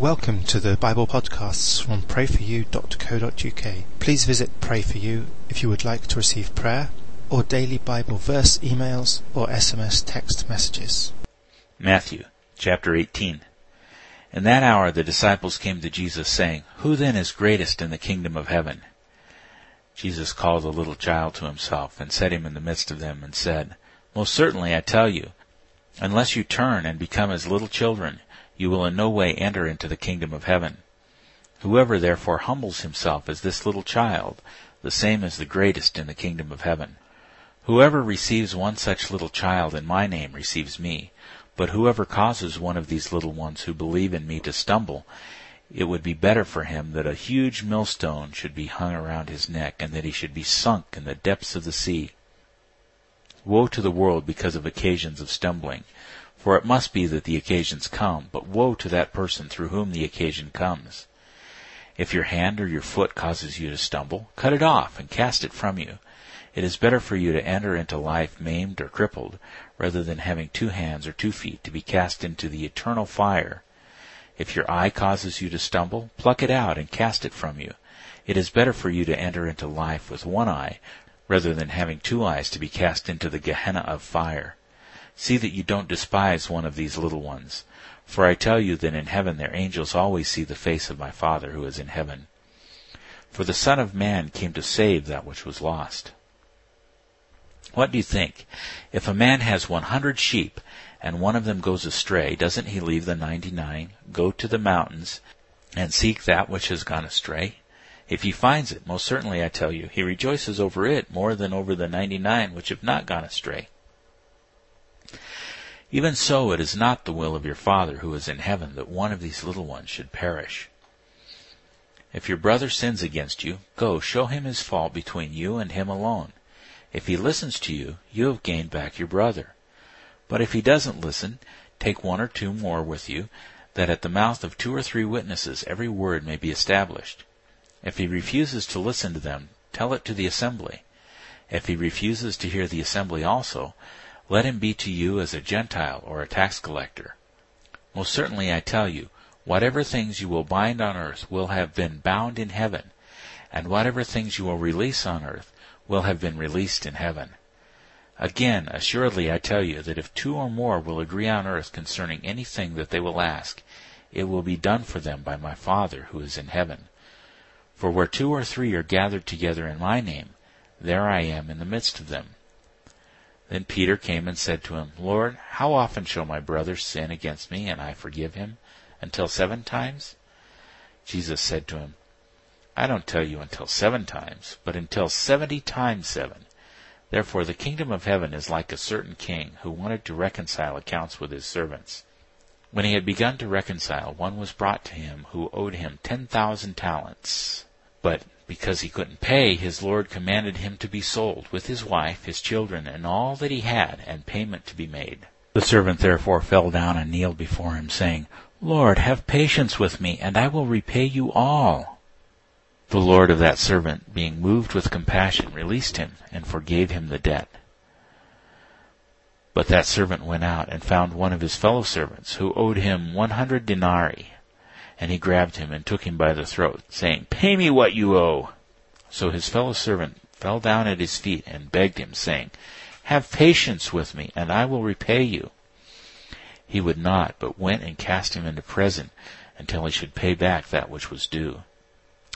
Welcome to the Bible podcasts from prayforyou.co.uk. Please visit Pray For You if you would like to receive prayer or daily Bible verse emails or SMS text messages. Matthew chapter 18. In that hour the disciples came to Jesus saying, Who then is greatest in the kingdom of heaven? Jesus called a little child to himself and set him in the midst of them and said, Most certainly I tell you, unless you turn and become as little children, you will in no way enter into the kingdom of heaven. Whoever therefore humbles himself as this little child, the same is the greatest in the kingdom of heaven. Whoever receives one such little child in my name receives me, but whoever causes one of these little ones who believe in me to stumble, it would be better for him that a huge millstone should be hung around his neck and that he should be sunk in the depths of the sea. Woe to the world because of occasions of stumbling. For it must be that the occasions come, but woe to that person through whom the occasion comes. If your hand or your foot causes you to stumble, cut it off and cast it from you. It is better for you to enter into life maimed or crippled, rather than having two hands or two feet to be cast into the eternal fire. If your eye causes you to stumble, pluck it out and cast it from you. It is better for you to enter into life with one eye, rather than having two eyes to be cast into the Gehenna of fire. See that you don't despise one of these little ones. For I tell you that in heaven their angels always see the face of my Father who is in heaven. For the Son of Man came to save that which was lost. What do you think? If a man has one hundred sheep, and one of them goes astray, doesn't he leave the ninety-nine, go to the mountains, and seek that which has gone astray? If he finds it, most certainly I tell you, he rejoices over it more than over the ninety-nine which have not gone astray. Even so it is not the will of your Father who is in heaven that one of these little ones should perish. If your brother sins against you, go show him his fault between you and him alone. If he listens to you, you have gained back your brother. But if he doesn't listen, take one or two more with you, that at the mouth of two or three witnesses every word may be established. If he refuses to listen to them, tell it to the assembly. If he refuses to hear the assembly also, let him be to you as a Gentile or a tax collector. Most certainly I tell you, whatever things you will bind on earth will have been bound in heaven, and whatever things you will release on earth will have been released in heaven. Again, assuredly I tell you that if two or more will agree on earth concerning anything that they will ask, it will be done for them by my Father who is in heaven. For where two or three are gathered together in my name, there I am in the midst of them. Then Peter came and said to him, Lord, how often shall my brother sin against me, and I forgive him? Until seven times? Jesus said to him, I don't tell you until seven times, but until seventy times seven. Therefore the kingdom of heaven is like a certain king who wanted to reconcile accounts with his servants. When he had begun to reconcile, one was brought to him who owed him ten thousand talents. But because he couldn't pay, his lord commanded him to be sold, with his wife, his children, and all that he had, and payment to be made. The servant therefore fell down and kneeled before him, saying, Lord, have patience with me, and I will repay you all. The lord of that servant, being moved with compassion, released him, and forgave him the debt. But that servant went out and found one of his fellow servants, who owed him one hundred denarii and he grabbed him and took him by the throat, saying, Pay me what you owe. So his fellow servant fell down at his feet and begged him, saying, Have patience with me, and I will repay you. He would not, but went and cast him into prison until he should pay back that which was due.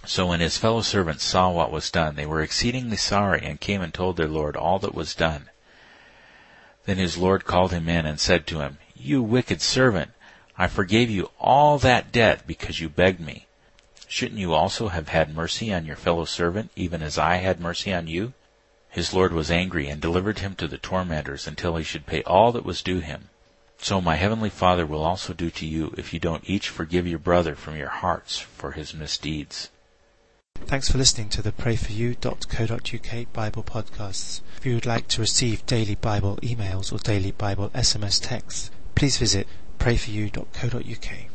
So when his fellow servants saw what was done, they were exceedingly sorry, and came and told their lord all that was done. Then his lord called him in and said to him, You wicked servant, I forgave you all that debt because you begged me. Shouldn't you also have had mercy on your fellow servant, even as I had mercy on you? His lord was angry and delivered him to the tormentors until he should pay all that was due him. So my heavenly Father will also do to you if you don't each forgive your brother from your hearts for his misdeeds. Thanks for listening to the prayforyou.co.uk Bible podcasts. If you would like to receive daily Bible emails or daily Bible SMS texts, please visit prayforyou.co.uk.